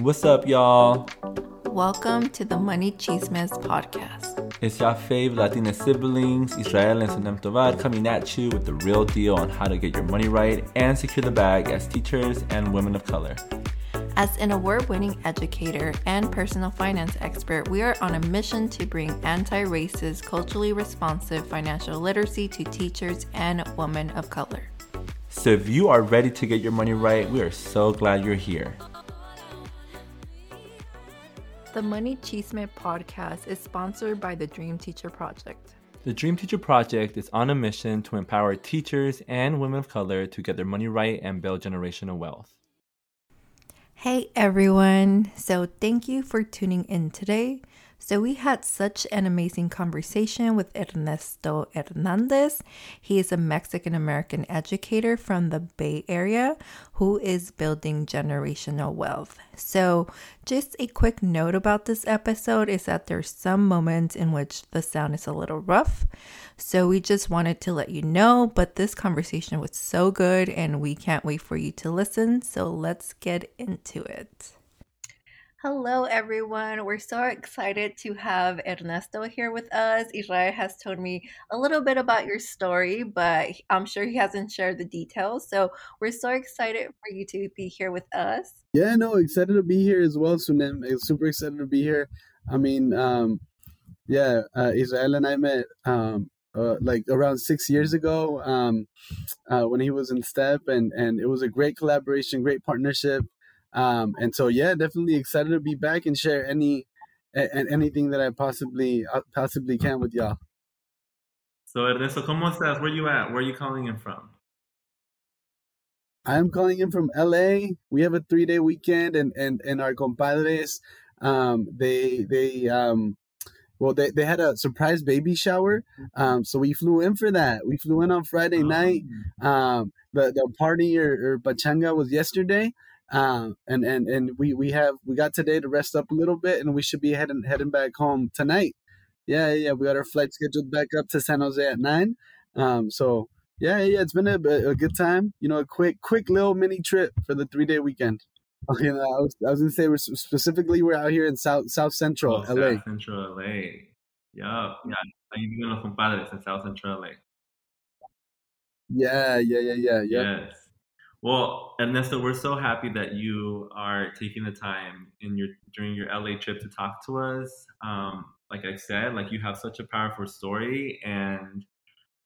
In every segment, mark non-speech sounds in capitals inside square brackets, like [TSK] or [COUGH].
What's up, y'all? Welcome to the Money Chismes podcast. It's your fave Latina siblings, Israel and Sunem Tovar, coming at you with the real deal on how to get your money right and secure the bag as teachers and women of color. As an award winning educator and personal finance expert, we are on a mission to bring anti racist, culturally responsive financial literacy to teachers and women of color. So, if you are ready to get your money right, we are so glad you're here. The Money Chisme podcast is sponsored by the Dream Teacher Project. The Dream Teacher Project is on a mission to empower teachers and women of color to get their money right and build generational wealth. Hey everyone! So, thank you for tuning in today. So, we had such an amazing conversation with Ernesto Hernandez. He is a Mexican American educator from the Bay Area who is building generational wealth. So, just a quick note about this episode is that there's some moments in which the sound is a little rough. So, we just wanted to let you know, but this conversation was so good and we can't wait for you to listen. So, let's get into it. Hello, everyone. We're so excited to have Ernesto here with us. Israel has told me a little bit about your story, but I'm sure he hasn't shared the details. So we're so excited for you to be here with us. Yeah, no, excited to be here as well, Sunem. Super excited to be here. I mean, um, yeah, uh, Israel and I met um, uh, like around six years ago um, uh, when he was in STEP, and and it was a great collaboration, great partnership. Um, and so, yeah, definitely excited to be back and share any and anything that I possibly uh, possibly can with y'all. So Ernesto, ¿cómo estás? Where you at? Where are you calling in from? I'm calling in from LA. We have a three day weekend, and and and our compadres, um, they they um, well they they had a surprise baby shower, um, so we flew in for that. We flew in on Friday night. Oh. Um, the the party or, or pachanga was yesterday, um, and and and we we have we got today to rest up a little bit, and we should be heading heading back home tonight. Yeah, yeah, we got our flight scheduled back up to San Jose at nine. Um, so yeah, yeah, it's been a, a good time. You know, a quick quick little mini trip for the three day weekend. Okay, no, I was I was gonna say we're specifically we're out here in South South Central oh, LA. South Central LA. Yeah, yeah. Ahí viven los compadres in South Central LA. Yeah, yeah, yeah, yeah, yeah. Yes. Well, Ernesto, we're so happy that you are taking the time in your during your LA trip to talk to us. Um, like I said, like you have such a powerful story, and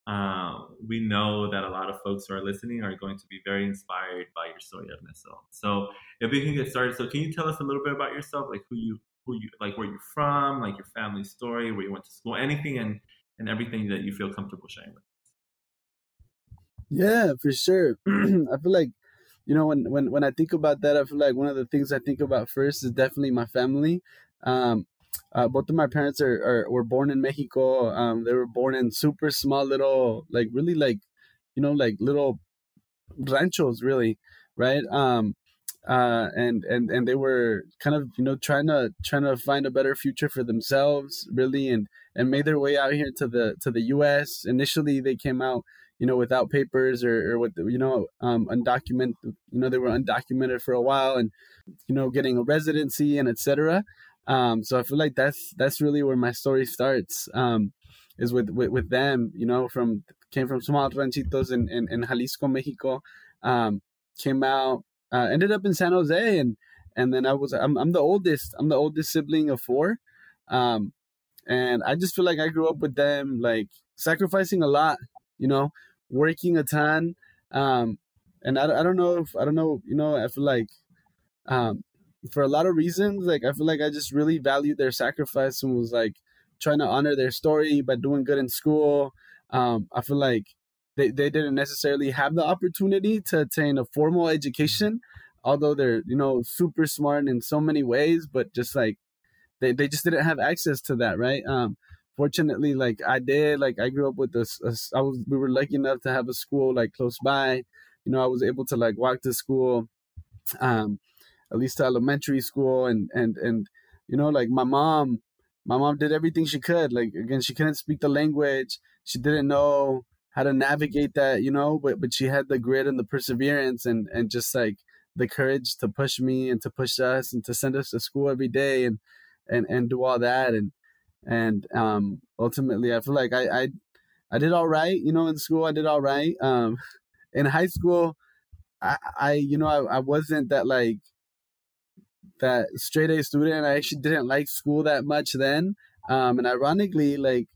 um, we know that a lot of folks who are listening are going to be very inspired by your story, Ernesto. So, if we can get started, so can you tell us a little bit about yourself, like who you, who you, like where you're from, like your family story, where you went to school, anything, and and everything that you feel comfortable sharing with. Yeah, for sure. [CLEARS THROAT] I feel like, you know, when, when when I think about that, I feel like one of the things I think about first is definitely my family. Um, uh, both of my parents are, are were born in Mexico. Um, they were born in super small little, like really like, you know, like little ranchos, really, right? Um, uh, and and and they were kind of you know trying to trying to find a better future for themselves, really, and and made their way out here to the to the U.S. Initially, they came out you know, without papers or, or with, you know, um, undocumented, you know, they were undocumented for a while and, you know, getting a residency and etc. Um, so I feel like that's, that's really where my story starts, um, is with, with, with them, you know, from, came from small ranchitos in, in, in Jalisco, Mexico, um, came out, uh, ended up in San Jose and, and then I was, I'm, I'm the oldest, I'm the oldest sibling of four. Um, and I just feel like I grew up with them, like sacrificing a lot, you know, working a ton. Um, and I, I don't know if I don't know, you know, I feel like um, for a lot of reasons, like I feel like I just really valued their sacrifice and was like trying to honor their story by doing good in school. Um, I feel like they, they didn't necessarily have the opportunity to attain a formal education, although they're, you know, super smart in so many ways, but just like they, they just didn't have access to that, right? Um, fortunately like i did like i grew up with this i was we were lucky enough to have a school like close by. You know i was able to like walk to school um at least to elementary school and and and you know like my mom my mom did everything she could. Like again she couldn't speak the language. She didn't know how to navigate that you know but but she had the grit and the perseverance and and just like the courage to push me and to push us and to send us to school every day and and and do all that. And and um ultimately I feel like I I I did all right, you know, in school I did all right. Um [LAUGHS] in high school I I you know I, I wasn't that like that straight A student. I actually didn't like school that much then. Um and ironically like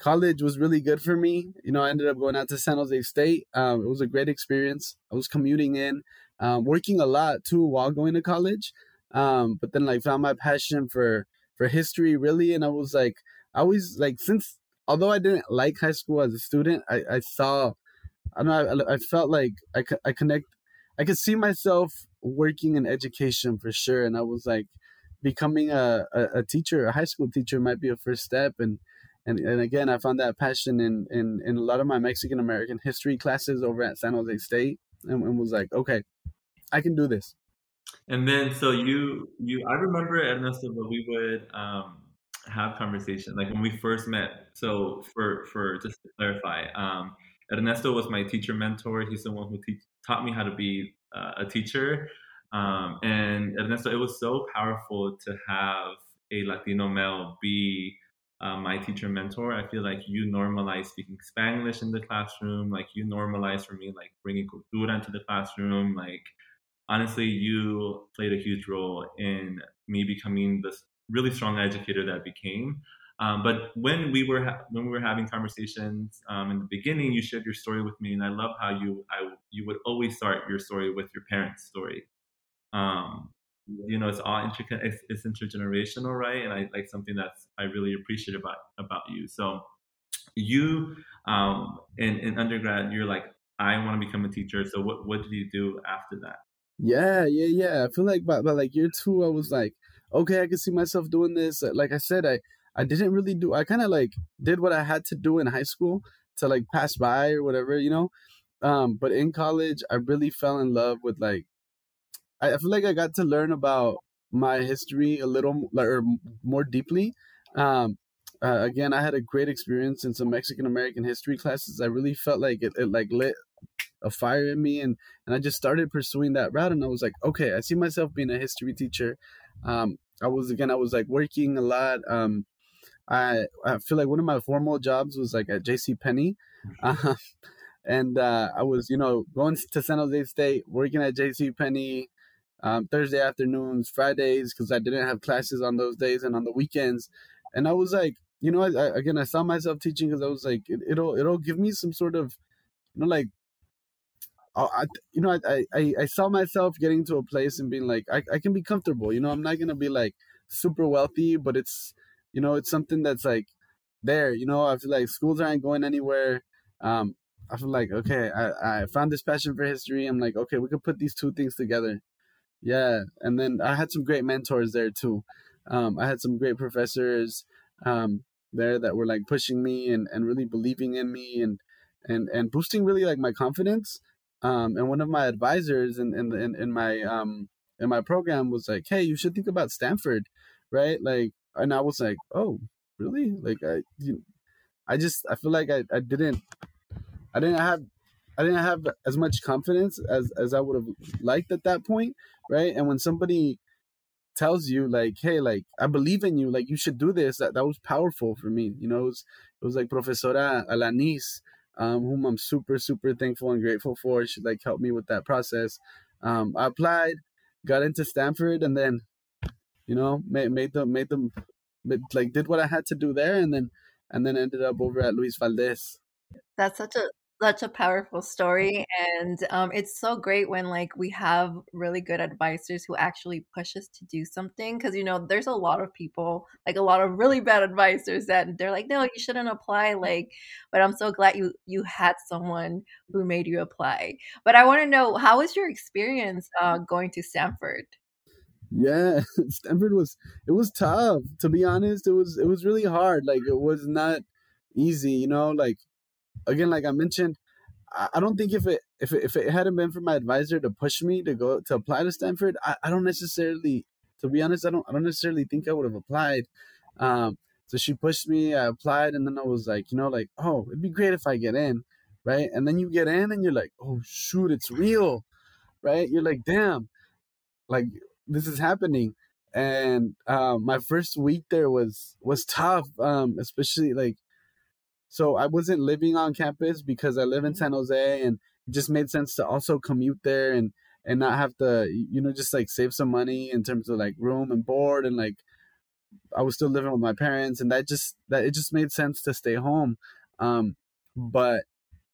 college was really good for me. You know, I ended up going out to San Jose State. Um, it was a great experience. I was commuting in, um, working a lot too while going to college. Um, but then like found my passion for for history really, and I was like, I always like since although I didn't like high school as a student, I, I saw, I don't know, I, I felt like I, I connect, I could see myself working in education for sure, and I was like, becoming a, a, a teacher, a high school teacher might be a first step, and and, and again i found that passion in, in in a lot of my mexican american history classes over at san jose state and, and, was like okay i can do this and then so you you i remember ernesto but we would um have conversation like when we first met so for for just to clarify um ernesto was my teacher mentor he's the one who te- taught me how to be uh, a teacher um and ernesto it was so powerful to have a latino male be uh, my teacher mentor. I feel like you normalize speaking Spanish in the classroom. Like you normalize for me, like bringing cultura into the classroom. Like honestly, you played a huge role in me becoming this really strong educator that I became. Um, but when we were ha- when we were having conversations um, in the beginning, you shared your story with me, and I love how you I you would always start your story with your parents' story. Um, you know it's all intricate it's, it's intergenerational right and i like something that's i really appreciate about about you so you um in, in undergrad you're like i want to become a teacher so what what did you do after that yeah yeah yeah i feel like by, by like year two i was like okay i can see myself doing this like i said i i didn't really do i kind of like did what i had to do in high school to like pass by or whatever you know um but in college i really fell in love with like I feel like I got to learn about my history a little or more deeply. Um, uh, again, I had a great experience in some Mexican American history classes. I really felt like it, it like lit a fire in me, and and I just started pursuing that route. And I was like, okay, I see myself being a history teacher. Um, I was again, I was like working a lot. Um, I I feel like one of my formal jobs was like at J.C. Penney. Uh, [LAUGHS] and uh, I was, you know, going to San Jose State, working at J.C. Penney, um, Thursday afternoons, Fridays, because I didn't have classes on those days and on the weekends. And I was like, you know, I, I, again, I saw myself teaching because I was like, it, will it'll give me some sort of, you know, like, I, you know, I, I, I saw myself getting to a place and being like, I, I can be comfortable. You know, I'm not gonna be like super wealthy, but it's, you know, it's something that's like there. You know, I feel like schools aren't going anywhere. Um, I feel like okay, I, I found this passion for history. I'm like, okay, we could put these two things together yeah and then i had some great mentors there too um, i had some great professors um, there that were like pushing me and, and really believing in me and and and boosting really like my confidence um, and one of my advisors in in, in, in my um in my program was like hey you should think about stanford right like and i was like oh really like i you, i just i feel like i, I didn't i didn't have I didn't have as much confidence as as I would have liked at that point, right? And when somebody tells you like, "Hey, like I believe in you, like you should do this," that that was powerful for me. You know, it was, it was like Profesora Alanis, um, whom I'm super super thankful and grateful for. She like helped me with that process. Um, I applied, got into Stanford, and then, you know, made made them made them like did what I had to do there, and then and then ended up over at Luis Valdez. That's such a such a powerful story and um, it's so great when like we have really good advisors who actually push us to do something because you know there's a lot of people like a lot of really bad advisors that they're like no you shouldn't apply like but i'm so glad you you had someone who made you apply but i want to know how was your experience uh, going to stanford? Yeah [LAUGHS] stanford was it was tough to be honest it was it was really hard like it was not easy you know like again, like I mentioned, I don't think if it if it, if it hadn't been for my advisor to push me to go to apply to Stanford, I, I don't necessarily, to be honest, I don't I don't necessarily think I would have applied. Um, so she pushed me, I applied, and then I was like, you know, like, oh, it'd be great if I get in, right? And then you get in, and you're like, oh shoot, it's real, right? You're like, damn, like this is happening. And um, my first week there was was tough, um, especially like so I wasn't living on campus because I live in San Jose and it just made sense to also commute there and and not have to you know just like save some money in terms of like room and board and like I was still living with my parents and that just that it just made sense to stay home. Um but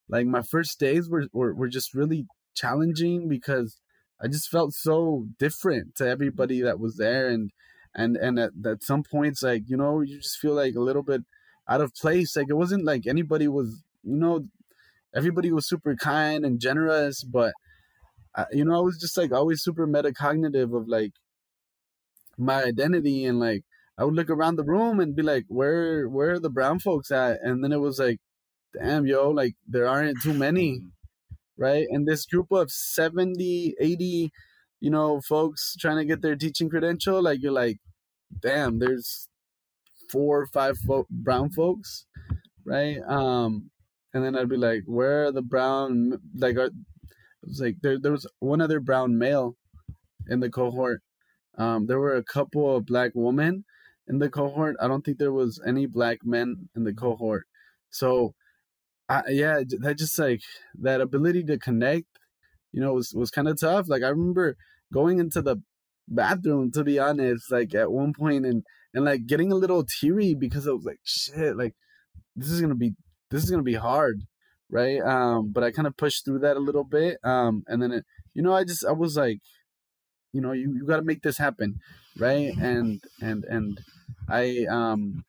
like my first days were, were, were just really challenging because I just felt so different to everybody that was there and and and at, at some points like you know you just feel like a little bit out of place like it wasn't like anybody was you know everybody was super kind and generous but I, you know I was just like always super metacognitive of like my identity and like I would look around the room and be like where where are the brown folks at? And then it was like damn yo like there aren't too many. Right? And this group of 70 80 you know folks trying to get their teaching credential like you're like damn there's four or five fo- brown folks right? Um and then i'd be like where are the brown like are, it was like there, there was one other brown male in the cohort. Um there were a couple of black women in the cohort. I don't think there was any black men in the cohort. So I, yeah, that just like that ability to connect, you know, was was kind of tough. Like I remember going into the bathroom to be honest, like at one point and and like getting a little teary because I was like, shit, like this is gonna be this is gonna be hard, right? Um, but I kind of pushed through that a little bit. Um, and then it, you know, I just I was like, you know, you you got to make this happen, right? And and and I um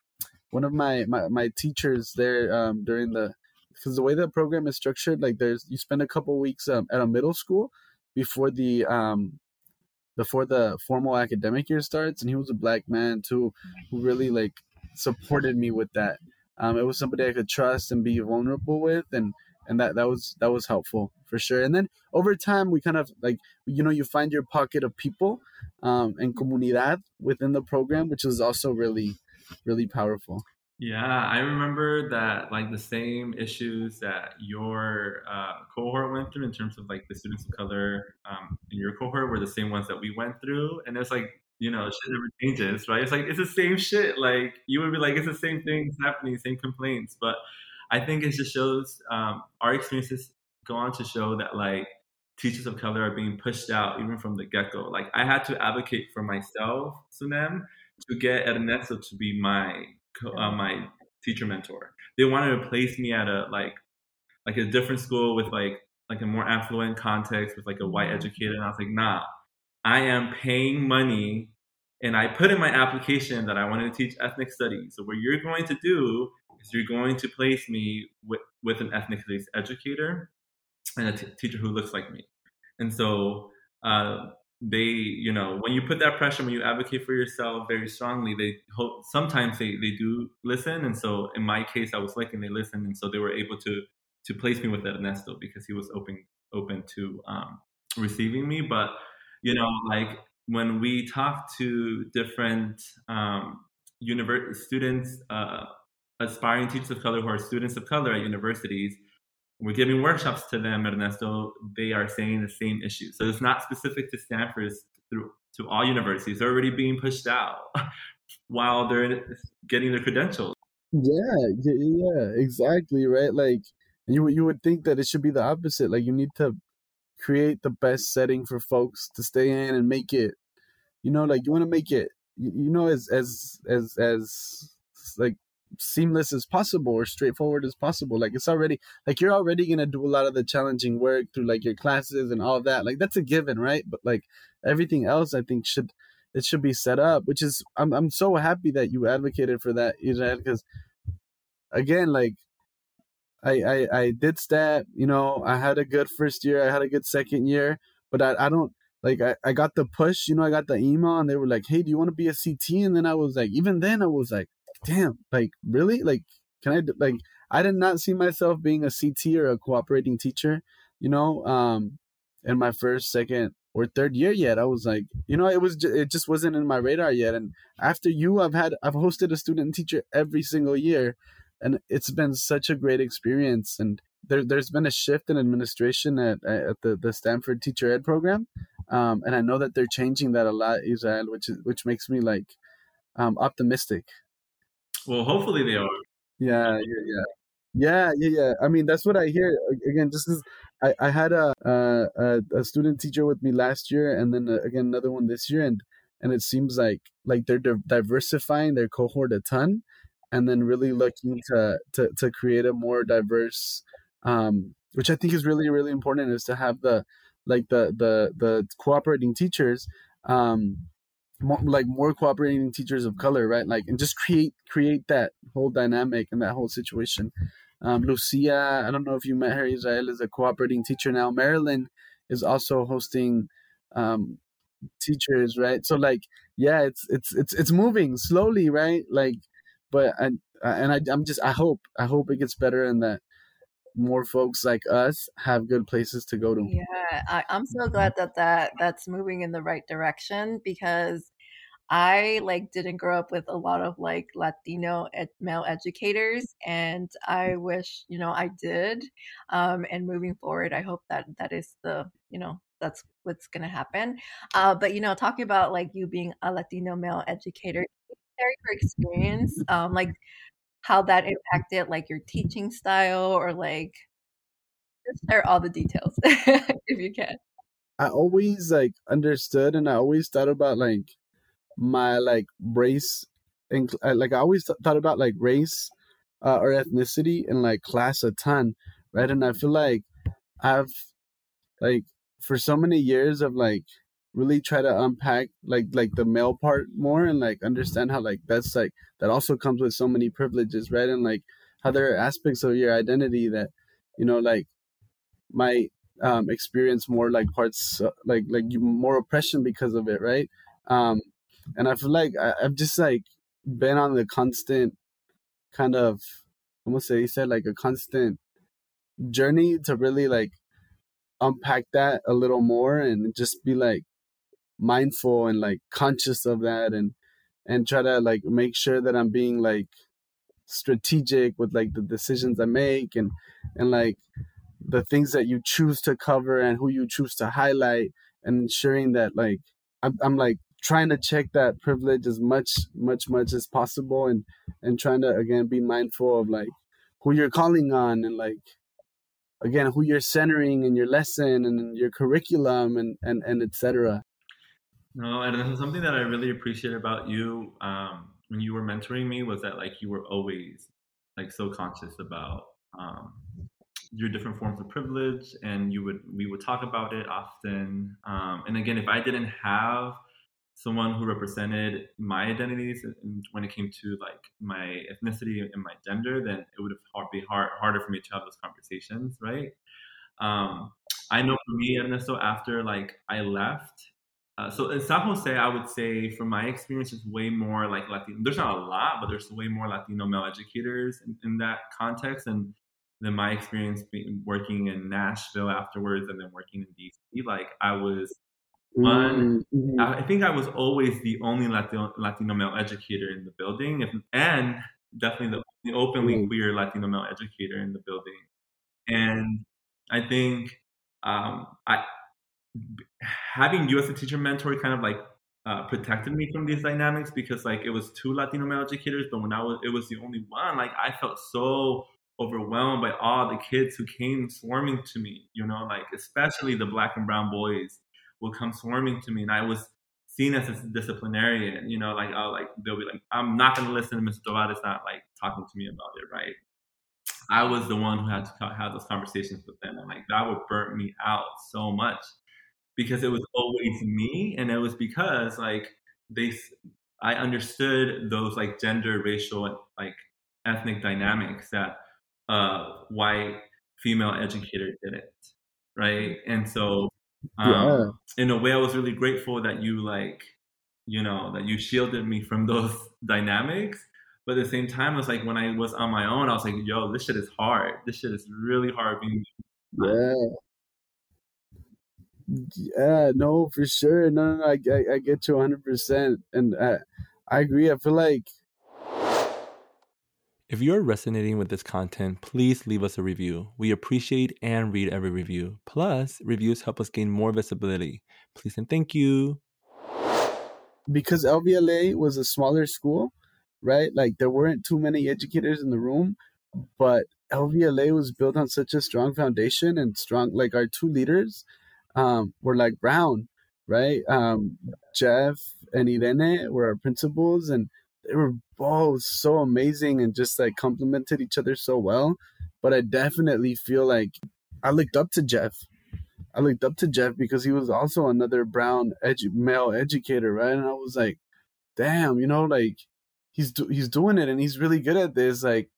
one of my my, my teachers there um during the because the way the program is structured, like there's you spend a couple weeks um, at a middle school before the um before the formal academic year starts, and he was a black man too, who really like supported me with that. Um, it was somebody I could trust and be vulnerable with, and and that that was that was helpful for sure. And then over time, we kind of like you know you find your pocket of people um, and comunidad within the program, which is also really really powerful. Yeah, I remember that like the same issues that your uh, cohort went through in terms of like the students of color um, in your cohort were the same ones that we went through, and it's like you know shit never changes, right? It's like it's the same shit. Like you would be like it's the same things happening, same complaints, but I think it just shows um, our experiences go on to show that like teachers of color are being pushed out even from the get go. Like I had to advocate for myself, Sunem, to get Ernesto to be my uh, my teacher mentor. They wanted to place me at a like like a different school with like like a more affluent context with like a white mm-hmm. educator. And I was like, nah, I am paying money and I put in my application that I wanted to teach ethnic studies. So what you're going to do is you're going to place me with, with an ethnic studies educator and a t- teacher who looks like me. And so uh, they you know when you put that pressure when you advocate for yourself very strongly they hope sometimes they, they do listen. And so in my case i was lucky and they listened. And so they were able to to place me with ernesto because he was open open to um, receiving me. But you know like when we talk to different um, university students uh, aspiring teachers of color who are students of color at universities we're giving workshops to them, Ernesto, they are saying the same issue. So it's not specific to Stanford, it's through to all universities. They're already being pushed out [LAUGHS] while they're getting their credentials. Yeah, yeah, exactly, right? Like you you would think that it should be the opposite. Like you need to create the best setting for folks to stay in and make it you know like you want to make it you know as as as as like seamless as possible or straightforward as possible. Like it's already like you're already gonna do a lot of the challenging work through like your classes and all that. Like that's a given, right? But like everything else, I think should it should be set up. Which is I'm I'm so happy that you advocated for that, Israel, because again, like I, I I did stat. You know, I had a good first year. I had a good second year, but I I don't like I, I got the push, you know, I got the email and they were like, Hey, do you want to be a CT? And then I was like, even then I was like, damn, like really? Like, can I like I did not see myself being a CT or a cooperating teacher, you know, um, in my first, second, or third year yet. I was like, you know, it was it just wasn't in my radar yet. And after you, I've had I've hosted a student teacher every single year, and it's been such a great experience. And there, there's been a shift in administration at at the, the Stanford Teacher Ed program, um, and I know that they're changing that a lot, Israel, which is which makes me like um, optimistic. Well, hopefully they are. Yeah, yeah, yeah. Yeah, yeah, yeah. I mean, that's what I hear. Again, just because I, I had a, a a student teacher with me last year, and then uh, again another one this year, and and it seems like like they're diversifying their cohort a ton, and then really looking to to to create a more diverse, um, which I think is really really important, is to have the like the the the cooperating teachers, um, more, like more cooperating teachers of color, right? Like and just create create that whole dynamic and that whole situation. Um, Lucia, I don't know if you met her. Israel is a cooperating teacher now. Maryland is also hosting um, teachers, right? So like, yeah, it's it's it's it's moving slowly, right? Like, but and and I I'm just I hope I hope it gets better and that more folks like us have good places to go to. Yeah, I, I'm so glad that that that's moving in the right direction because I like didn't grow up with a lot of like Latino ed- male educators, and I wish you know I did. Um, and moving forward, I hope that that is the you know that's what's gonna happen. Uh, but you know, talking about like you being a Latino male educator, share your experience, um, like how that impacted like your teaching style or like just share all the details [LAUGHS] if you can. I always like understood and I always thought about like my like race and like I always th- thought about like race uh, or ethnicity and like class a ton, right? And I feel like I've like for so many years of like really try to unpack like like the male part more and like understand how like that's like that also comes with so many privileges right and like how there are aspects of your identity that you know like might um experience more like parts uh, like like more oppression because of it right um and I feel like I, have just like been on the constant kind of I'm gonna say you said like a constant journey to really like unpack that a little more and just be like mindful and like conscious of that and and try to like make sure that I'm being like strategic with like the decisions I make and and like the things that you choose to cover and who you choose to highlight and ensuring that like I'm, I'm like trying to check that privilege as much much much as possible and and trying to again be mindful of like who you're calling on and like again who you're centering in your lesson and your curriculum and and and etc no and something that i really appreciate about you um when you were mentoring me was that like you were always like so conscious about um your different forms of privilege and you would we would talk about it often. Um and again if i didn't have someone who represented my identities and when it came to like my ethnicity and my gender, then it would have be hard, harder for me to have those conversations, right? Um, I know for me, Ernesto, after like I left, uh, so in San Jose, I would say from my experience, it's way more like Latino. There's not a lot, but there's way more Latino male educators in, in that context. And then my experience working in Nashville afterwards and then working in DC, like I was one, mm-hmm. I think I was always the only Latino, Latino male educator in the building, and definitely the, the openly mm-hmm. queer Latino male educator in the building. And I think um, I having you as a teacher mentor kind of like uh, protected me from these dynamics because like it was two Latino male educators, but when I was it was the only one, like I felt so overwhelmed by all the kids who came swarming to me, you know, like especially the black and brown boys come swarming to me, and I was seen as a disciplinarian. You know, like I'll like they'll be like, I'm not going to listen to Mr. Tovar not like talking to me about it, right? I was the one who had to have those conversations with them, and like that would burn me out so much because it was always me, and it was because like they, I understood those like gender, racial, and like ethnic dynamics that uh, white female educator didn't, right? And so um, yeah. in a way i was really grateful that you like you know that you shielded me from [LAUGHS] those dynamics. But at the same time it's like when i was on my own i was like yo this shit is hard. This shit is really hard being yeah. Yeah no for sure. No no, no I, I, I get you 100% and I, I agree. I feel like If you're resonating with this content, please leave us a review. We appreciate and read every review. Plus, reviews help us gain more visibility. Please and thank you. Because LVLA was a smaller school, right? Like there weren't too many educators in the room, but LVLA was built on such a strong foundation and strong like our two leaders um, were like Brown, right? Um, Jeff and Irene were our principals and they were both so amazing and just like complemented each other so well. But I definitely feel like I looked up to Jeff. I looked up to Jeff because he was also another brown edu- male educator, right? And I was like, damn, you know, like he's do- he's doing it and he's really good at this. Like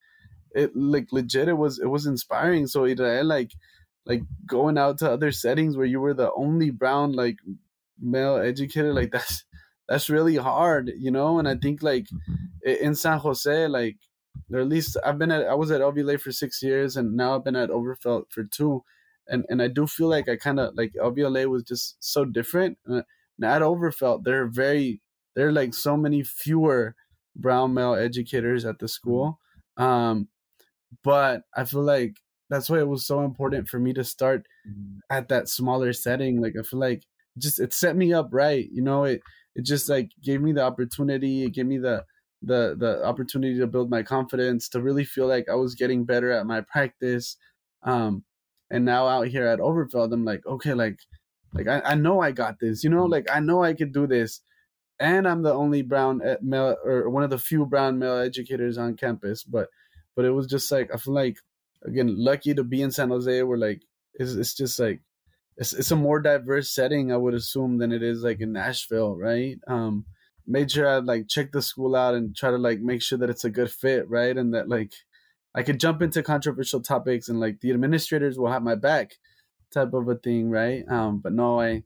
it, like legit, it was it was inspiring. So it like like going out to other settings where you were the only brown like male educator, like [LAUGHS] that's that's really hard, you know. And I mm-hmm. think like mm-hmm. in San Jose, like or at least I've been at I was at LVLA for six years, and now I've been at Overfelt for two, and and I do feel like I kind of like LVLA was just so different. Uh, and at Overfelt, there are very there are like so many fewer brown male educators at the mm-hmm. school, um, but I feel like that's why it was so important for me to start at that smaller setting. Like I feel like just it set me up right, you know. It it just like gave me the opportunity it gave me the the the opportunity to build my confidence to really feel like i was getting better at my practice um and now out here at overfelt i'm like okay like like I, I know i got this you know like i know i could do this. And i'm the only brown male or one of the few brown male educators on campus but but it was just like i feel like again lucky to be in san jose where like it's, it's just like it's it's a more diverse setting I would assume than it is like in Nashville, right? Um, made sure I like check the school out and try to like make sure that it's a good fit, right? And that like I could jump into controversial topics and like the administrators will have my back, type of a thing, right? Um, but no, I,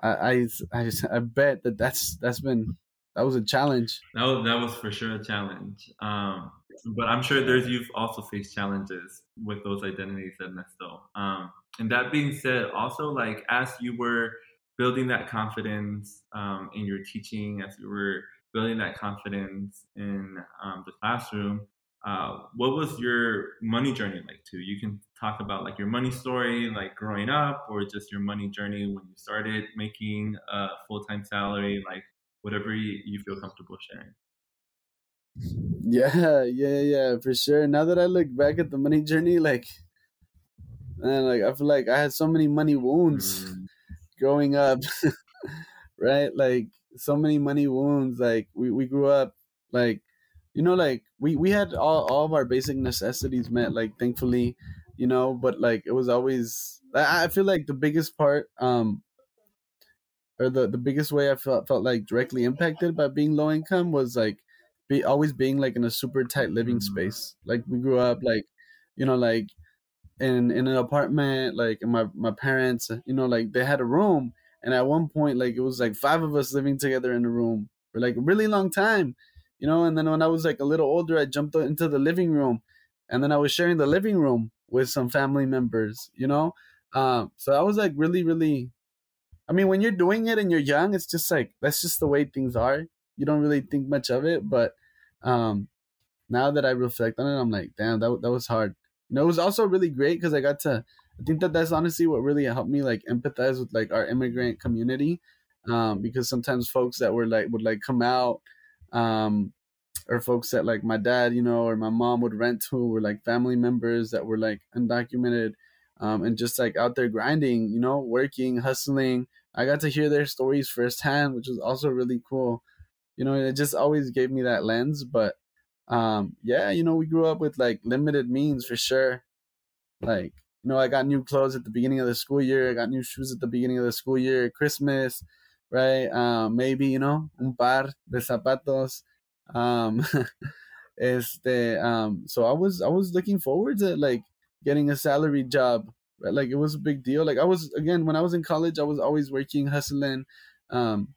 I, I, I, I bet that that's that's been that was a challenge. That was that was for sure a challenge. Um, but I'm sure there's you've also faced challenges with those identities, Ernesto. Um, and that being said, also like as you were building that confidence um, in your teaching, as you were building that confidence in um, the classroom, uh, what was your money journey like too? You can talk about like your money story, like growing up, or just your money journey when you started making a full time salary, like whatever you, you feel comfortable sharing. [LAUGHS] Yeah, yeah, yeah, for sure. Now that I look back at the money journey, like man, like I feel like I had so many money wounds mm. growing up, [LAUGHS] right? Like so many money wounds. Like we, we grew up like you know like we we had all, all of our basic necessities met like thankfully you know but like it was always i feel like the biggest part um or the the biggest way i felt felt like directly impacted by being low income was like be always being like in a super tight living mm. space like we grew up like you know like in in an apartment like my my parents you know like they had a room. And at one point like it was like five of us living together in a room for like a really long time you know? And then when i was like a little older i jumped into the living room. And then i was sharing the living room with some family members you know? Um so i was like really really i mean when you're doing it and you're young it's just like that's just the way things are. You don't really think much of it but um now that i reflect on it i'm like damn that, that was hard you know, it was also really great because I got to. I think that that's honestly what really helped me like empathize with like our immigrant community, um, because sometimes folks that were like would like come out, um, or folks that like my dad, you know, or my mom would rent to were like family members that were like undocumented, um, and just like out there grinding, you know, working, hustling. I got to hear their stories firsthand, which was also really cool. You know, it just always gave me that lens, but um yeah you know we grew up with like limited means for sure. Like you know i got new clothes at the beginning of the school year i got new shoes at the beginning of the school year christmas right? Um maybe you know un par de zapatos. Um [LAUGHS] este um so i was i was looking forward to like getting a salary job right? Like it was a big deal. Like i was again when i was in college i was always working hustling um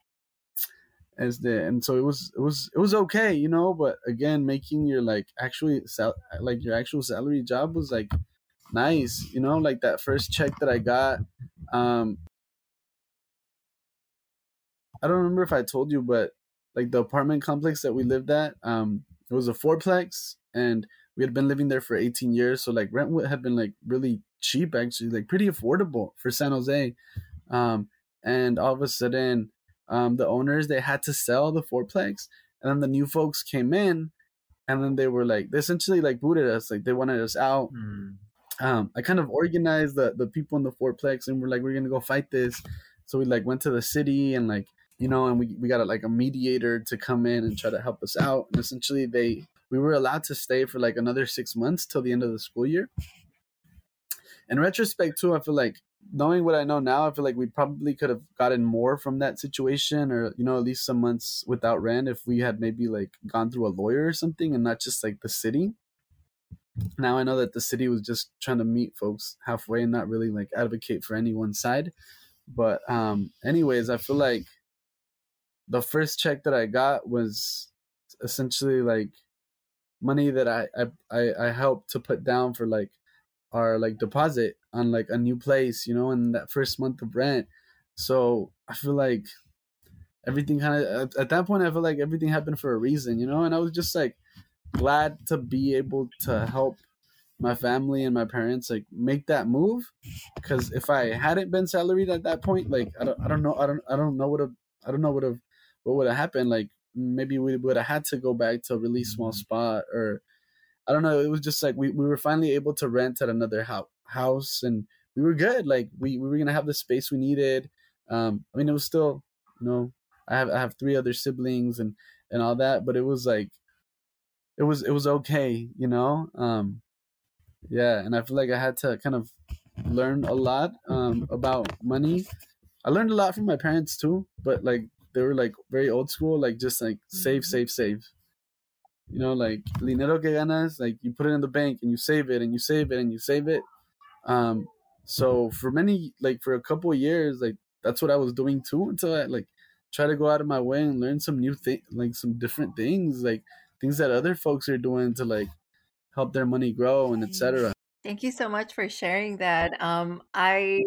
as the and so it was it was it was okay you know but again making your like actually sal- like your actual salary job was like nice you know like that first check that i got um i don't remember if i told you but like the apartment complex that we lived at um it was a fourplex and we had been living there for 18 years so like rent had been like really cheap actually like pretty affordable for san jose um, and all of a sudden um, the owners they had to sell the fourplex and then the new folks came in and then they were like they essentially like booted us like they wanted us out. Mm. um, i kind of organized the, the people in the fourplex and we're like we're gonna go fight this. So we like went to the city and like you know and we, we got a, like a mediator to come in and try to help us out and essentially they we were allowed to stay for like another six months till the end of the school year. In retrospect too i feel like knowing what I know now, I feel like we probably could have gotten more from that situation, or you know, at least some months without rent if we had maybe like gone through a lawyer or something, and not just like the city. Now I know that the city was just trying to meet folks halfway and not really like advocate for any one side. But um, anyways, I feel like the first check that I got was essentially like money that I I I helped to put down for like our like deposit on like a new place, you know, in that first month of rent. So I feel like everything kind of at, at that point I feel like everything happened for a reason, you know, and I was just like glad to be able to help my family and my parents like make that move because if I hadn't been salaried at that point, like I don't I don't know I don't I don't know what I don't know what what would have happened. Like maybe we would have had to go back to a really small spot or I don't know. It was just like we, we were finally able to rent at another house house and we were good. Like we, we were gonna have the space we needed. Um, I mean, it was still, you know, I have I have three other siblings and and all that, but it was like, it was it was okay, you know. Um, yeah, and I feel like I had to kind of learn a lot um about money. I learned a lot from my parents too, but like they were like very old school, like just like save, save, save you know, like dinero que ganas, like you put it in the bank and you save it and you save it and you save it. Um, so for many, like for a couple of years, like that's what I was doing too until I like try to go out of my way and learn some new thing, like some different things, like things that other folks are doing to like help their money grow and etc. Thank you so much for sharing that. Um, I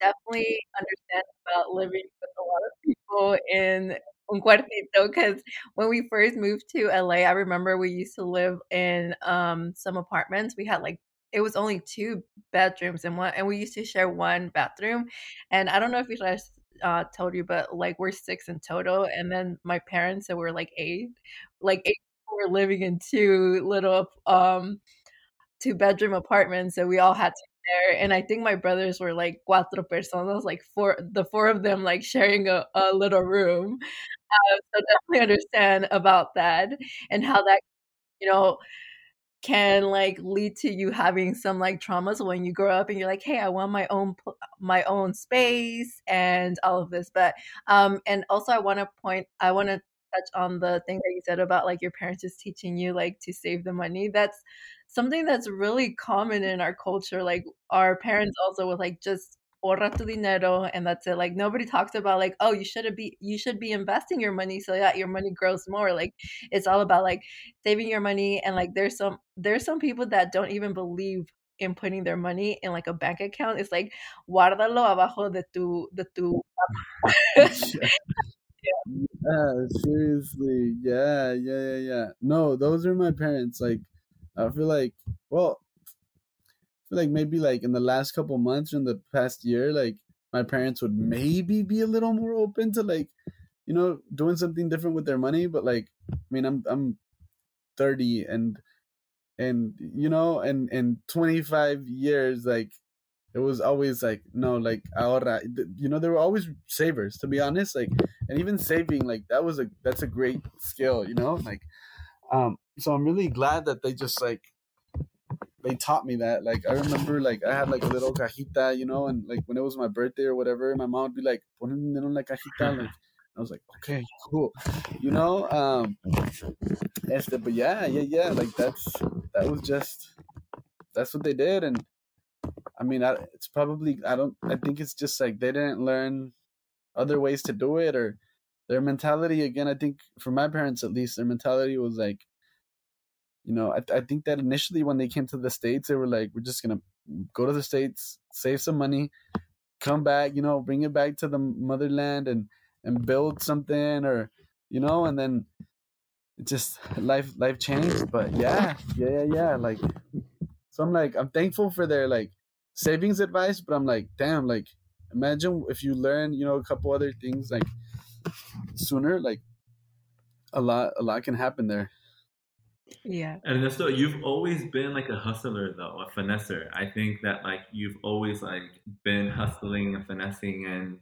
definitely understand about living with a lot of people in un cuartito because when we first moved to LA, I remember we used to live in um, some apartments. We had like it was only two bedrooms and one, and we used to share one bathroom. And I don't know if you guys uh, told you, but like we're six in total, and then my parents so we're like eight, like eight were living in two little um two bedroom apartments, so we all had to there and i think my brothers were like cuatro personas like four the four of them like sharing a, a little room. Uh, so definitely understand about that and how that you know can like lead to you having some like traumas when you grow up and you're like hey i want my own my own space and all of this. But um and also i want to point i want to touch on the thing that you said about like your parents just teaching you like to save the money. That's something that's really common in our culture. Like our parents also would like just ahorra tu dinero and that's it. Like nobody talks about like, oh, you should be you should be investing your money so that your money grows more. Like it's all about like saving your money and like there's some there's some people that don't even believe in putting their money in like a bank account. It's like guárdalo abajo de tu de tu [LAUGHS] [LAUGHS] yeah. yeah, seriously. Yeah, yeah, yeah, yeah. No, those are my parents. Like I feel like, well, I feel like maybe like in the last couple months in the past year, like my parents would maybe be a little more open to like, you know, doing something different with their money. But like, I mean, I'm I'm 30 and and you know, and and 25 years, like it was always like no, like ahorra. You know, they were always savers. To be honest, like, and even saving, like that was a that's a great skill. You know, like um, so I'm really glad that they just like they taught me that. Like I remember like I had like a little cajita, you know, and like when it was my birthday or whatever, my mom would be like, pon en la cajita. Like, I was like, okay, cool, you know. Um, este, but yeah, yeah, yeah. Like that's that was just that's what they did, and I mean, I, it's probably I don't I think it's just like they didn't learn other ways to do it, or their mentality again. I think for my parents at least, their mentality was like you know, I, I think that initially when they came to the States, they were like, we're just to go to the States, save some money, come back, you know, bring it back to the motherland and, and build something or, you know, and then it just life life changed. But yeah, yeah, yeah, yeah. Like so I'm like I'm thankful for their like savings advice, but I'm like, damn, like imagine if you learn, you know, a couple other things like sooner, like a lot a lot can happen there. Yeah. And so you've always been like a hustler though, a finesser. I think that like you've always like been hustling and finessing and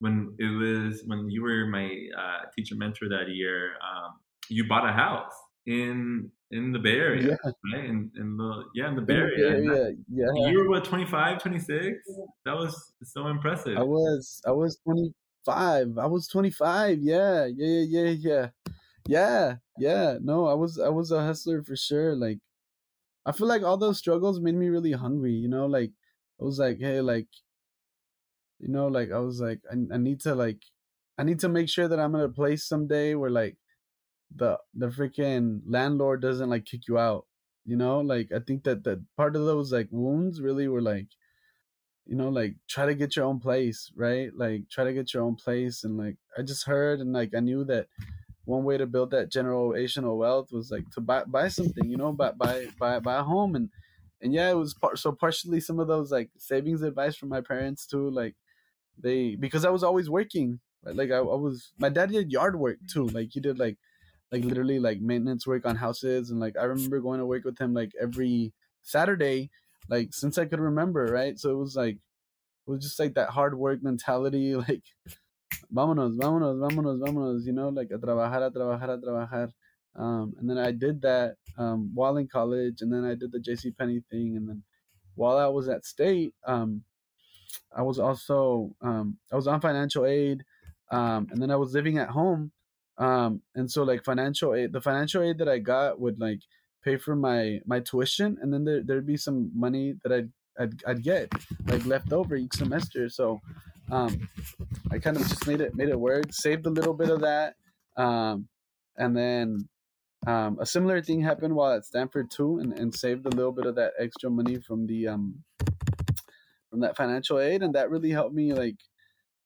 when it was when you were my uh, teacher mentor that year, um, you bought a house in in the Bay Area, yeah. right? In, in the yeah, in the Bay Area. Area. Yeah. You were what 25, 26? That was so impressive. I was I was 25. I was 25. Yeah. Yeah, yeah, yeah, yeah. Yeah. Yeah. No, I was I was a hustler for sure. Like I feel like all those struggles made me really hungry, you know, like I was like, hey, like you know, like I was like, I, I need to like, I need to make sure that I'm in a place someday where like the the freaking landlord doesn't like kick you out. You know, like I think that that part of those like wounds really were like, you know, like try to get your own place, right? Like try to get your own place, and like I just heard and like I knew that one way to build that generational wealth was like to buy buy something, you know, buy buy buy buy a home and and yeah, it was par- so partially some of those like savings advice from my parents too, like they because I was always working. Right? Like I, I was my dad did yard work too. Like he did like like literally like maintenance work on houses and like I remember going to work with him like every Saturday, like since I could remember, right? So it was like it was just like that hard work mentality, [LAUGHS] like vámonos, vámonos, vámonos, vámonos, you know, like a trabajar, a trabajar, a trabajar. Um, and then I did that um, while in college, and then I did the J.C. Penney thing, and then while I was at state, um, I was also um, I was on financial aid, um, and then I was living at home, um, and so like financial aid, the financial aid that I got would like pay for my my tuition, and then there there'd be some money that I'd I'd, I'd get like left over each semester. So um, I kind of just made it made it work, saved a little bit of that, um, and then um, a similar thing happened while at Stanford too, and, and saved a little bit of that extra money from the um, from that financial aid, and that really helped me like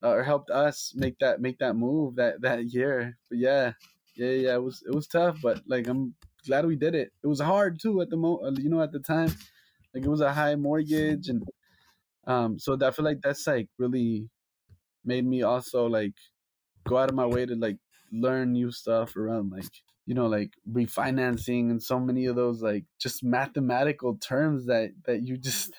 uh, or helped us make that make that move that that year. But yeah, yeah, yeah, it was it was tough, but like I'm glad we did it. It was hard too at the mo, uh, you know, at the time, like it was a high mortgage, and um, so I feel like that's like really made me also like go out of my way to like learn new stuff around like you know like refinancing and so many of those like just mathematical terms that that you just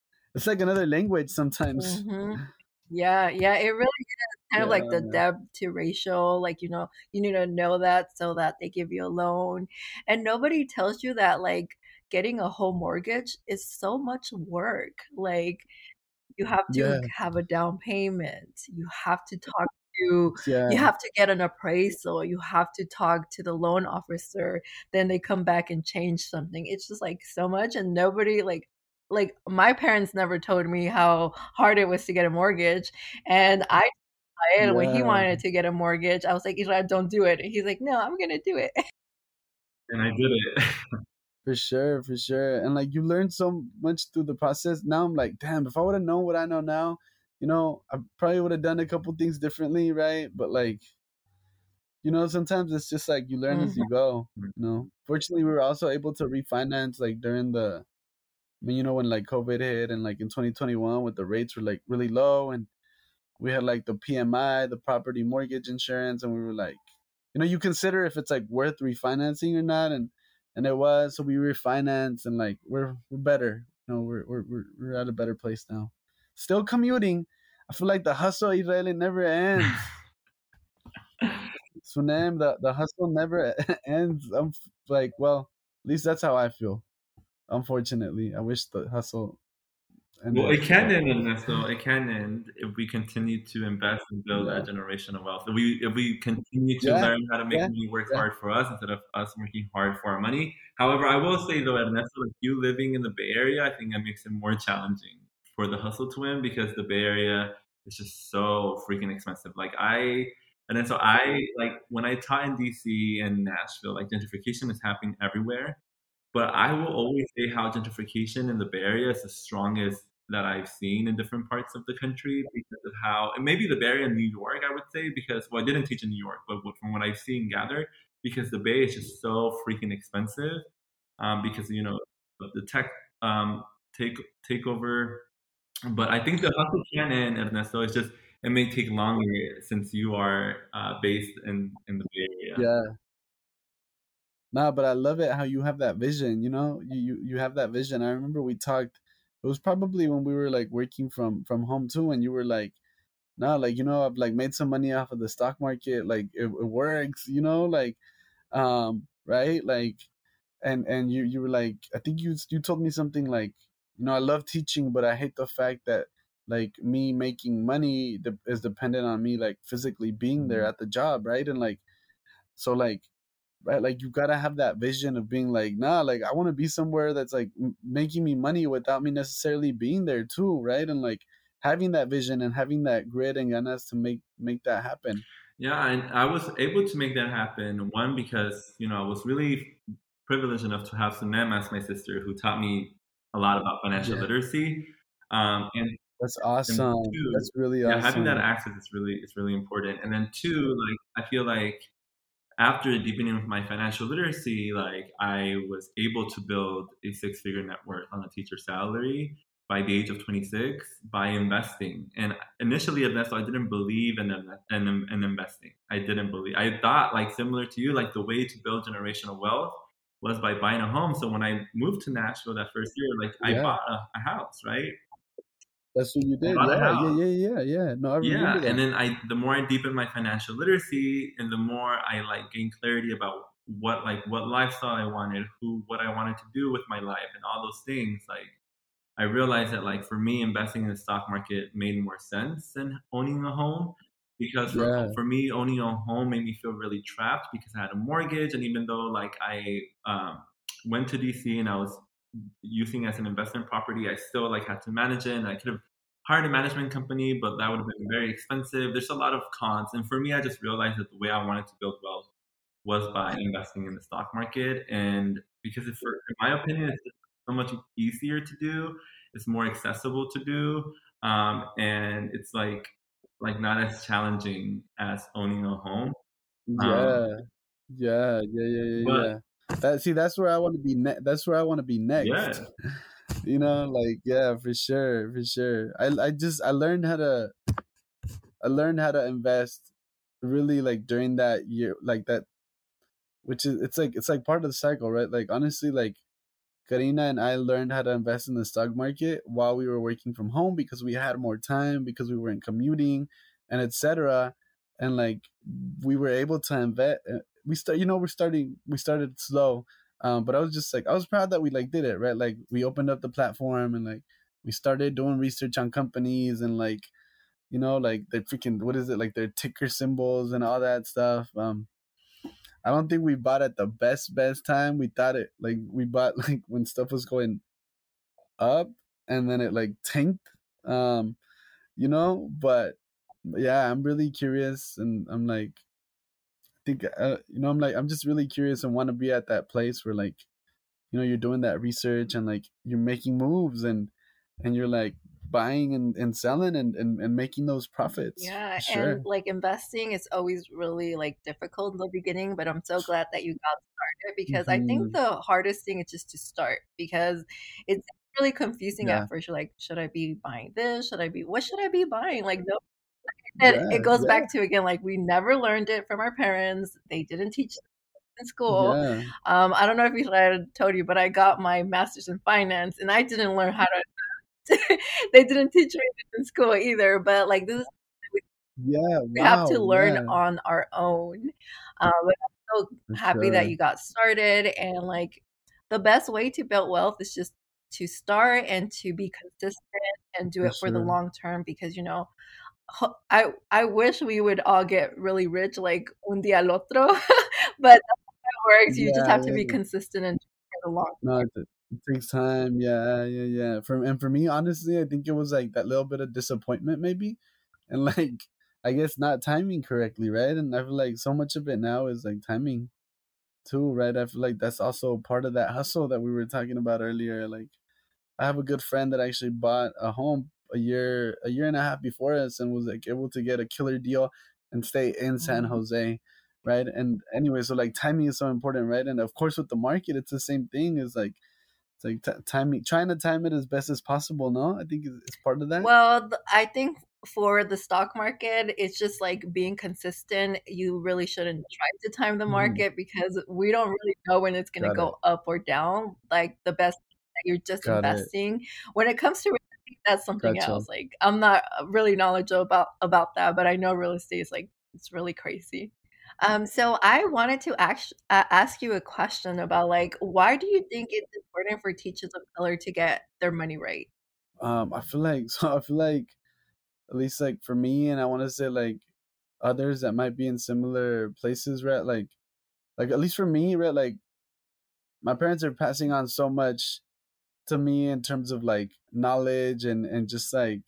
[LAUGHS] it's like another language sometimes. Mm-hmm. [LAUGHS] Yeah, yeah, it really is kind yeah, of like the debt to ratio. Like, you know, you need to know that so that they give you a loan. And nobody tells you that, like, getting a home mortgage is so much work. Like, you have to yeah. have a down payment, you have to talk to yeah. you have to get an appraisal you have to talk to the loan officer then they come back and change something it's just like so much and nobody like like my parents never told me how hard it was to get a mortgage and i yeah. when he wanted to get a mortgage i was like Israel, don't do it and he's like no i'm gonna do it and i did it [LAUGHS] for sure for sure and like you learn so much through the process. Now i'm like damn if i would have known what i know now you know i probably would have done a couple things differently right? But like you know sometimes it's just like you learn mm-hmm. as you go you know? Fortunately we were also able to refinance like during the I mean, you know, when like COVID hit and like in 2021, with the rates were like really low, and we had like the PMI, the property mortgage insurance, and we were like, you know, you consider if it's like worth refinancing or not, and and it was, so we refinanced, and like we're we're better, you know, we're we're we're at a better place now. Still commuting. I feel like the hustle Israeli never ends. [LAUGHS] Sunem, the the hustle never [LAUGHS] ends. I'm like, well, at least that's how I feel unfortunately. I wish the hustle. Well, it can end, in Ernesto. It can end if we continue to invest and build yeah. that generational wealth. If we if we continue to yeah. learn how to make yeah. money work hard for us instead of us working hard for our money. However, I will say though, Ernesto, like you living in the Bay Area, I think that makes it more challenging for the hustle to win because the Bay Area is just so freaking expensive. Like I and then so I like when I taught in DC and Nashville, like gentrification is happening everywhere. But I will always say how gentrification in the Bay Area is the strongest that I've seen in different parts of the country because of how, and maybe the Bay Area New York, I would say, because, well, I didn't teach in New York, but from what I've seen gathered, because the Bay is just so freaking expensive. Um, because you know the tech um, take takeover. But I think the hustle can end, Ernesto. It's just it may take longer since you are uh, based in in the Bay Area. Yeah. No, but I love it how you have that vision. You know, you you, you have that vision. I remember we talked. It was probably when we were like working from from home too, and you were like, "No, like you know, I've like made some money off of the stock market. Like it, it works. You know, like, um, right? Like, and and you you were like, I think you you told me something like, you know, I love teaching, but I hate the fact that like me making money is dependent on me like physically being there mm-hmm. at the job, right? And like, so like right? Like you gotta have that vision of being like, nah, like I want to be somewhere that's like m- making me money without me necessarily being there too, right? And like having that vision and having that grit and ganas to make make that happen. Yeah, and I was able to make that happen. One because you know I was really privileged enough to have Sunem as my sister, who taught me a lot about financial yeah. literacy. Um, and that's awesome. And two, that's really yeah, awesome. having that access is really is really important. And then two, like I feel like after deepening with my financial literacy, like I was able to build a six figure net worth on a teacher salary by the age of 26 by investing. And initially, I didn't believe in, in, in investing. I didn't believe. I thought, like similar to you, like the way to build generational wealth was by buying a home. So when I moved to Nashville that first year, like yeah. I bought a, a house, right? That's what you did. Yeah, yeah, yeah, yeah, yeah. No, I yeah. That. And then I, the more I deepen my financial literacy, and the more I like gain clarity about what like what lifestyle I wanted, who, what I wanted to do with my life, and all those things. Like, I realized that like for me, investing in the stock market made more sense than owning a home because for, yeah. for me, owning a home made me feel really trapped because I had a mortgage, and even though like I um, went to DC and I was using as an investment property, I still like had to manage it, and I could have hired a management company, but that would have been very expensive. There's a lot of cons, and for me, I just realized that the way I wanted to build wealth was by investing in the stock market, and because if, in my opinion, it's so much easier to do, it's more accessible to do, um, and it's like like not as challenging as owning a home. Yeah, um, yeah, yeah, yeah, yeah. But, yeah. That see, that's where I want to be. Ne- that's where I want to be next. Yeah. [LAUGHS] you know, like yeah, for sure, for sure. I I just I learned how to, I learned how to invest, really like during that year, like that, which is it's like it's like part of the cycle, right? Like honestly, like Karina and I learned how to invest in the stock market while we were working from home because we had more time because we weren't commuting and etc. And like we were able to invest we start you know we're starting we started slow um but i was just like i was proud that we like did it right? Like we opened up the platform and like we started doing research on companies and like you know like the freaking what is it? Like their ticker symbols and all that stuff um i don't think we bought at the best best time. We thought it like we bought [LAUGHS] like when stuff was going up and then it like tanked um you know? But yeah i'm really curious and i'm like think uh, you know i'm like i'm just really curious and want to be at that place where like you know you're doing that research and like you're making moves and and you're like buying and, and selling and, and, and making those profits yeah sure. and like investing is always really like difficult in the beginning but i'm so glad that you got started because mm-hmm. i think mm-hmm. the hardest thing is just to start because it's really confusing yeah. at first you're like should i be buying this should i be what should i be buying like no and yeah, it goes yeah. back to again, like we never learned it from our parents. They didn't teach in school. Yeah. Um, I don't know if you I told you, but I got my master's in finance, and I didn't learn how to. [LAUGHS] they didn't teach me in school either. But like this is yeah, we wow, have to learn on our own. Um, but I'm so For happy sure. that you got started, and like the best way to build wealth is just to start and to be consistent and do For it for sure. the long term because you know I I wish we would all get really rich like un día al otro, [LAUGHS] but that's how it works. You yeah, just have to be consistent and for the long. No, it, it, takes time. Yeah, yeah, yeah. For and for me, honestly, I think it was like that little bit of disappointment, maybe, and [LAUGHS] like I guess not timing correctly, right? And I feel like so much of it now is like timing, too, right? I feel like that's also part of that hustle that we were talking about earlier. Like, I have a good friend that actually bought a home a year a year and a half before us and was like able to get a killer deal and stay in San mm-hmm. Jose. right? And anyway, so like timing is so important, right? And of course, with the market, it's the same thing. Is like it's like t- timing, trying to time it as best as possible. No, I think it's part of that. Well, I think for the stock market, it's just like being consistent. You really shouldn't try to time the mm-hmm. market mm. because we don't really know when it's going to go it. up or down. Like the best you're just Got investing. It. When it comes to that's something gotcha. else. Like I'm not really knowledgeable about about that, but I know real estate is like it's really crazy. Um, so I wanted to ask uh, ask you a question about like why do you think it's important for teachers of color to get their money right? Um, I feel like [LAUGHS] so I feel like at least like for me, and I want to say like others that might be in similar places, right? Like, like at least for me, right? Like my parents are passing on so much to me in terms of like knowledge and and just like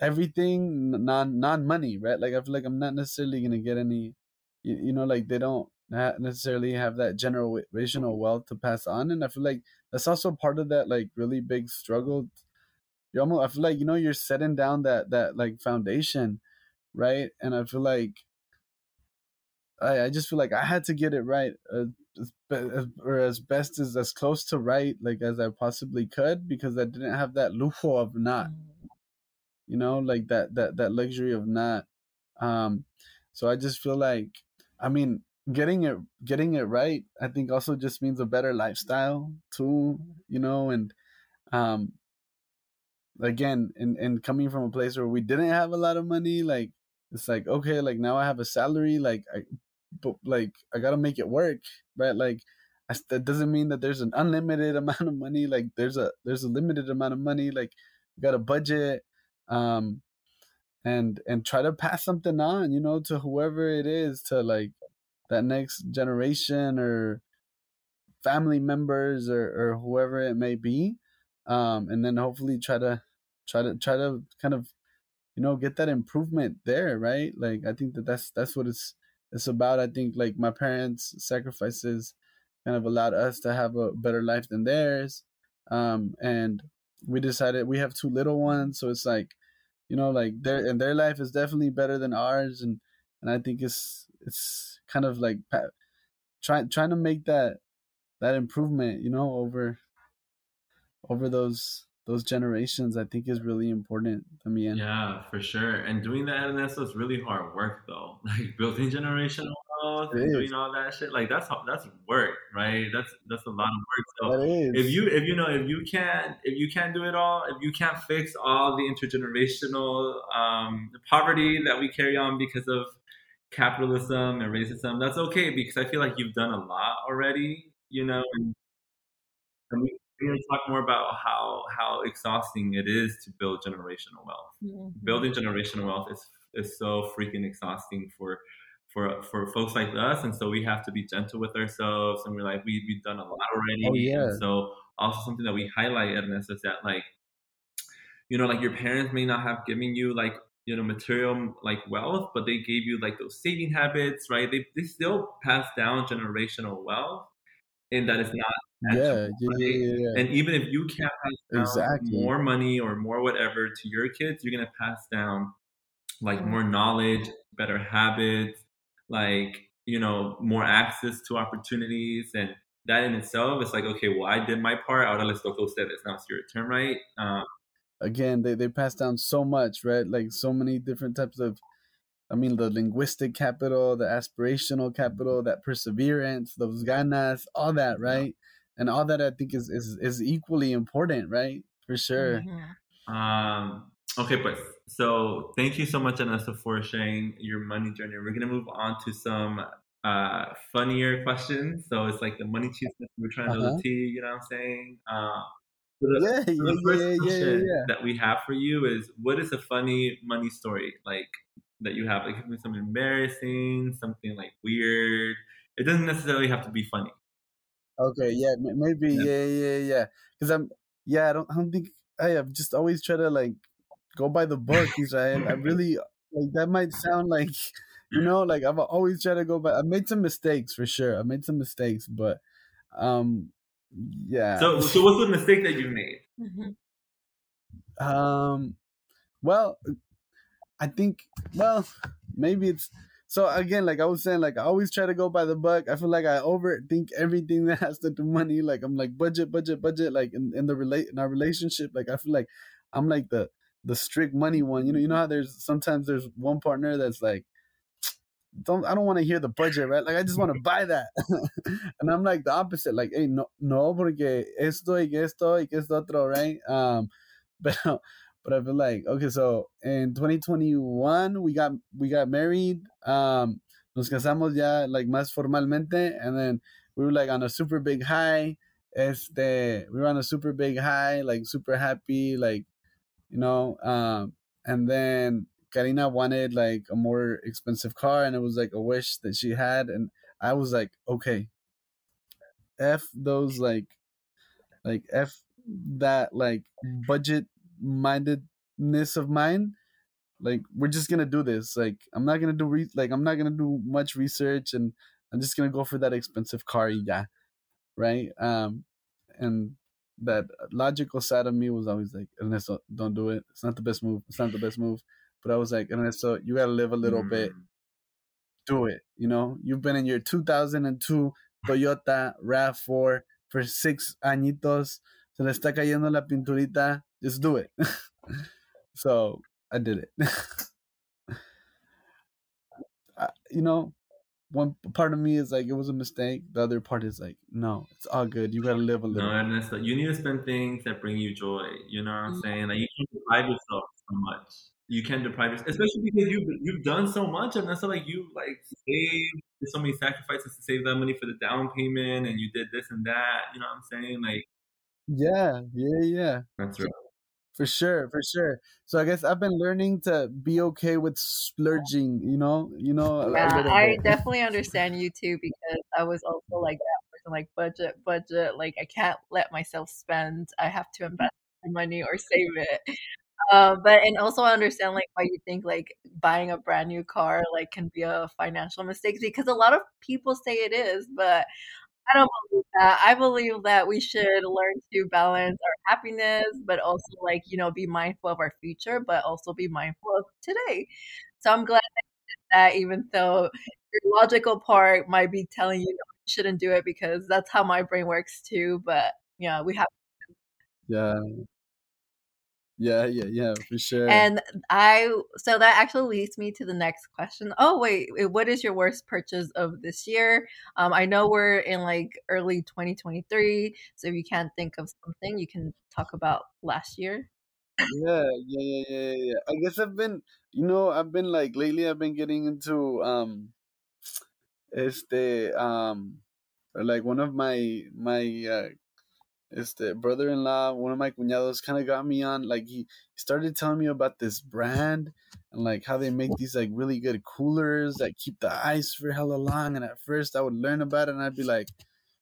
everything non non money right? Like i feel like i'm not necessarily gonna get any you, you know like they don't necessarily have that generational wealth to pass on and i feel like that's also part of that like really big struggle. You almost i feel like you know you're setting down that that like foundation right? And i feel like i i just feel like i had to get it right uh, as, or as best as as close to right like as I possibly could because I didn't have that lujo of not, mm. you know, like that that that luxury of not. Um, so I just feel like, I mean, getting it getting it right, I think also just means a better lifestyle too, you know, and um, again, and and coming from a place where we didn't have a lot of money, like it's like okay, like now I have a salary, like I but like I gotta make it work, right? Like I, that doesn't mean that there's an unlimited [LAUGHS] amount of money. Like there's a there's a limited amount of money. Like got a budget, um, and and try to pass something on, you know, to whoever it is, to like that next generation or family members or or whoever it may be, um, and then hopefully try to try to try to kind of you know get that improvement there right like i think that that's that's what it's it's about i think like my parents sacrifices kind of allowed us to have a better life than theirs um and we decided we have two little ones so it's like you know like their and their life is definitely better than ours and and i think it's it's kind of like trying trying to make that that improvement you know over over those those generations i think is really important to me and yeah for sure and doing that Ernesto is really hard work though [LAUGHS] like building generational wealth and doing all that shit like that's that's work right? That's that's a lot of work so if you if you know if you can't if you can't do it all if you can't fix all the intergenerational um, poverty that we carry on because of capitalism and racism that's okay because i feel like you've done a lot already you know and, and we, we're going to talk more about how how exhausting it is to build generational wealth. Mm-hmm. Building generational wealth is is so freaking exhausting for for for folks like us, and so we have to be gentle with ourselves, and we're like we we've done a lot already. Oh, yeah. And so also something that we highlight, Ernest, is that like you know like your parents may not have given you like you know material like wealth but they gave you like those saving habits right they, they still pass down generational wealth and that is not yeah, yeah, yeah, yeah, And even if you can't pass down exactly. more money or more whatever to your kids, you're gonna pass down like more knowledge, better habits, like you know, more access to opportunities, and that in itself is like, okay, well, I did my part. Ahora les toca ustedes. Now it's now your turn, right? Um, Again, they they pass down so much, right? Like so many different types of I mean, the linguistic capital, the aspirational capital, that perseverance, those ganas, all that, right? And all that I think is is is equally important, right? For sure. Mm-hmm. Um. Okay, but so thank you so much, Anessa, for sharing your money journey. We're gonna move on to some uh funnier questions. So it's like the money cheese that we're trying uh-huh. to know tea. You know what I'm saying? Uh, so the, yeah, so the first yeah, question yeah, yeah, that we have for you is, what is a funny money story like that you have? Like something embarrassing, something like weird. It doesn't necessarily have to be funny. Okay, yeah, maybe, yeah, yeah, yeah, yeah. Because I'm, yeah, I don't, I don't think I have just always try to like go by the book. Israel. I really like that might sound like, you know, like I've always tried to go by. I made some mistakes for sure. I made some mistakes, but, um, yeah. So, so what's the mistake that you made? Um, well, I think, well, maybe it's so again, like I was saying, like I always try to go by the buck. I feel like I overthink everything that has to do money. Like I'm like budget, budget, budget. Like in, in the relate in our relationship, like I feel like I'm like the the strict money one. You know, you know how there's sometimes there's one partner that's like, [TSK] don't I don't want to hear the budget, right? Like I just want to buy that, [LAUGHS] and I'm like the opposite. Like, hey, no, no, porque esto y esto y esto otro, right? Um, [LAUGHS] but but I feel like okay, so in 2021 we got we got married. Um, nos casamos ya like más formalmente, and then we were like on a super big high. Este, we were on a super big high, like super happy, like you know. Um, and then Karina wanted like a more expensive car, and it was like a wish that she had, and I was like, okay, f those like, like f that like budget mindedness of mine. Like we're just gonna do this. Like i'm not gonna do re- like i'm not gonna do much research and i'm just gonna go for that expensive car yeah right? Um and that logical side of me was always like ernesto don't do it. It's not the best move. It's not the best move. But i was like ernesto you gotta live a little mm. bit do it you know? You've been in your 2002 toyota rav4 for six añitos. Se le está cayendo la pinturita just do it. [LAUGHS] so I did it. [LAUGHS] I, you know, one part of me is like it was a mistake. The other part is like, no, it's all good. You gotta live a little. No, Ernesto, you need to spend things that bring you joy. You know what I'm mm-hmm. saying? Like you can't deprive yourself so much. You can't deprive yourself, especially because you've you've done so much, and that's like you like saved so many sacrifices to save that money for the down payment, and you did this and that. You know what I'm saying? Like, yeah, yeah, yeah. That's right. For sure, for sure. So I guess I've been learning to be okay with splurging, you know, you know. Yeah, I definitely understand you too because I was also like that person, like budget, budget. Like I can't let myself spend. I have to invest my money or save it. Uh, but and also I understand like why you think like buying a brand new car like can be a financial mistake because a lot of people say it is, but I don't believe that. I believe that we should learn to balance our happiness, but also like, you know, be mindful of our future, but also be mindful of today. So I'm glad that that, even though your logical part might be telling you, no, you shouldn't do it because that's how my brain works too. But yeah, we have yeah yeah, yeah, yeah, for sure. And I, so that actually leads me to the next question. Oh, wait, what is your worst purchase of this year? Um, I know we're in like early 2023, so if you can't think of something, you can talk about last year. Yeah, yeah, yeah, yeah, yeah. I guess I've been, you know, I've been like lately. I've been getting into um, este um, like one of my my uh, este brother-in-law, one of my cuñados, kind of got me on. Like he started telling me about this brand and like how they make these like really good coolers that keep the ice for hella long. And at first, I would learn about it and I'd be like,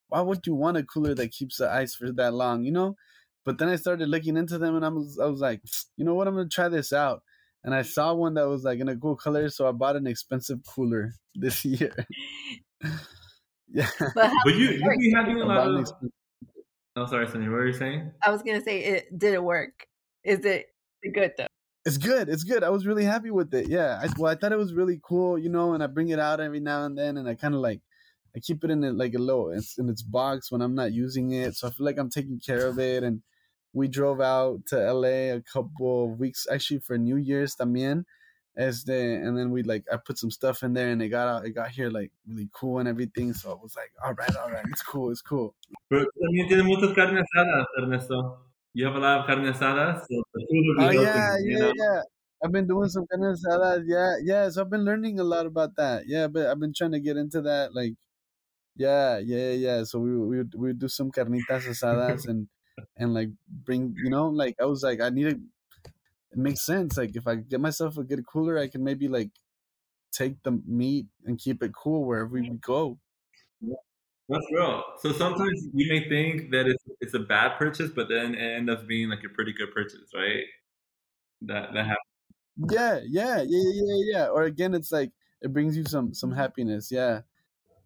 why would you want a cooler that keeps the ice for that long? You know. But then I started looking into them and I was I was like, you know what? I'm gonna try this out. And I saw one that was like in a cool color, so I bought an expensive cooler [LAUGHS] this year. [LAUGHS] [LAUGHS] yeah, but, but you you be having a lot of Oh, sorry, Sunny. What were you saying? I was gonna say it did it work. Is it good though? It's good. It's good. I was really happy with it. Yeah. I, well, I thought it was really cool, you know. And I bring it out every now and then, and I kind of like, I keep it in it like a little, it's in its box when I'm not using it. So I feel like I'm taking care of it. And we drove out to LA a couple of weeks actually for New Year's también. As the and then we like I put some stuff in there and it got out it got here like really cool and everything. So I was like, all right, all right, it's cool, it's cool. Pero también tiene muchas carnes asadas, Ernesto. You have a lot of carne asadas. So oh yeah, yeah, know? yeah. I've been doing some carne asadas. Yeah, yeah. So I've been learning a lot about that. Yeah, but I've been trying to get into that. Like, yeah, yeah, yeah. So we we we do some carnitas asadas and and like bring you know like I was like I need to it makes sense. Like if I get myself a good cooler, I can maybe like take the meat and keep it cool wherever we go. That's real. So sometimes you may think that it's it's a bad purchase, but then it ends up being like a pretty good purchase, right? That that happens. Yeah, yeah, yeah, yeah, yeah. Or again, it's like it brings you some some mm-hmm. happiness. Yeah.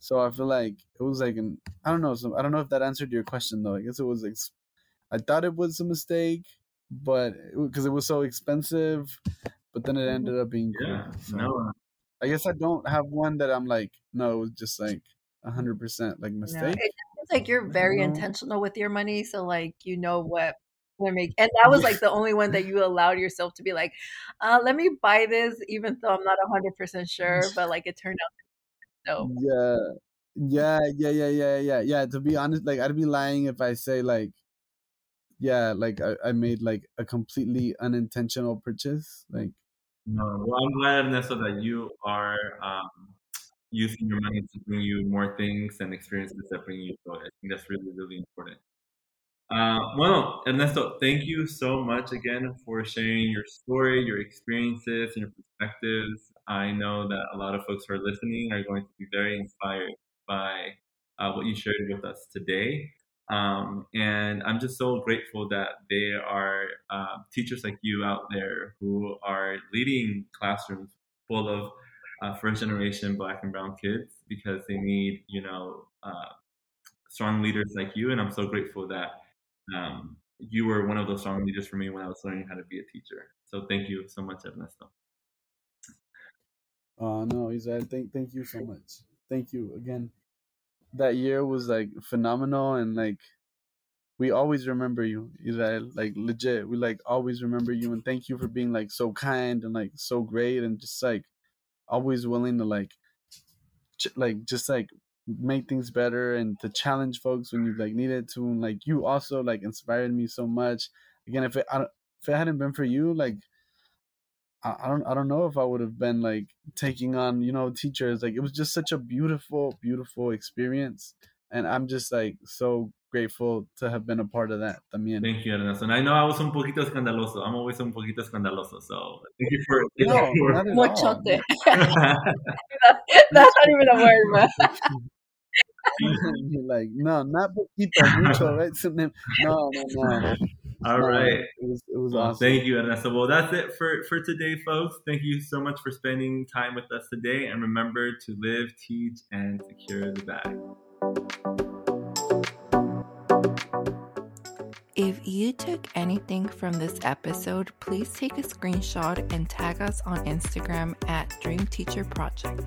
So I feel like it was like an I don't know. So I don't know if that answered your question though. I guess it was like I thought it was a mistake, but because it, it, was so expensive, but then it ended up being yeah. Cool, so. No. I guess I don't have one that I'm like, no, it was just like hundred percent like mistake. No, it seems like you're very intentional with your money, so like you know what to make, and that was like the only one that you allowed yourself to be like, uh, let me buy this, even though I'm not hundred percent sure, [LAUGHS] but like it turned out. So yeah, yeah, yeah, yeah, yeah, yeah, yeah. To be honest, like I'd be lying if I say like, yeah, like I, I made like a completely unintentional purchase, like. No, well, I'm glad, Ernesto, that you are um, using your money to bring you more things and experiences that bring you joy. I think that's really, really important. Uh, well, Ernesto, thank you so much again for sharing your story, your experiences, and your perspectives. I know that a lot of folks who are listening are going to be very inspired by uh, what you shared with us today. Um, and I'm just so grateful that there are uh, teachers like you out there who are leading classrooms full of uh, first generation black and brown kids because they need, you know, uh, strong leaders like you. And I'm so grateful that um, you were one of those strong leaders for me when I was learning how to be a teacher. So thank you so much, Ernesto. Oh no, Israel, thank thank you so much. Thank you again. That year was like phenomenal and like we always remember you, Israel. Like legit, we like always remember you and thank you for being like so kind and like so great and just like always willing to like ch- like just like make things better and to challenge folks when you like needed to and like you also like inspired me so much again if it I, if it hadn't been for you like I, I don't I don't know if I would have been like taking on you know teachers like it was just such a beautiful beautiful experience and I'm just like so grateful to have been a part of that también. Thank you, Ernesto. And I know I was un poquito escandaloso. I'm always un poquito escandaloso. So thank you for. Thank no, you for... Mochote. [LAUGHS] [LAUGHS] That's not even a word, man. [LAUGHS] like, no, not poquito, mucho, right? No, no, no. All no, right. It was, it was well, awesome. Thank you, Ernesto. Well, that's it for, for today, folks. Thank you so much for spending time with us today. And remember to live, teach, and secure the bag. If you took anything from this episode, please take a screenshot and tag us on Instagram at Dream Teacher Project.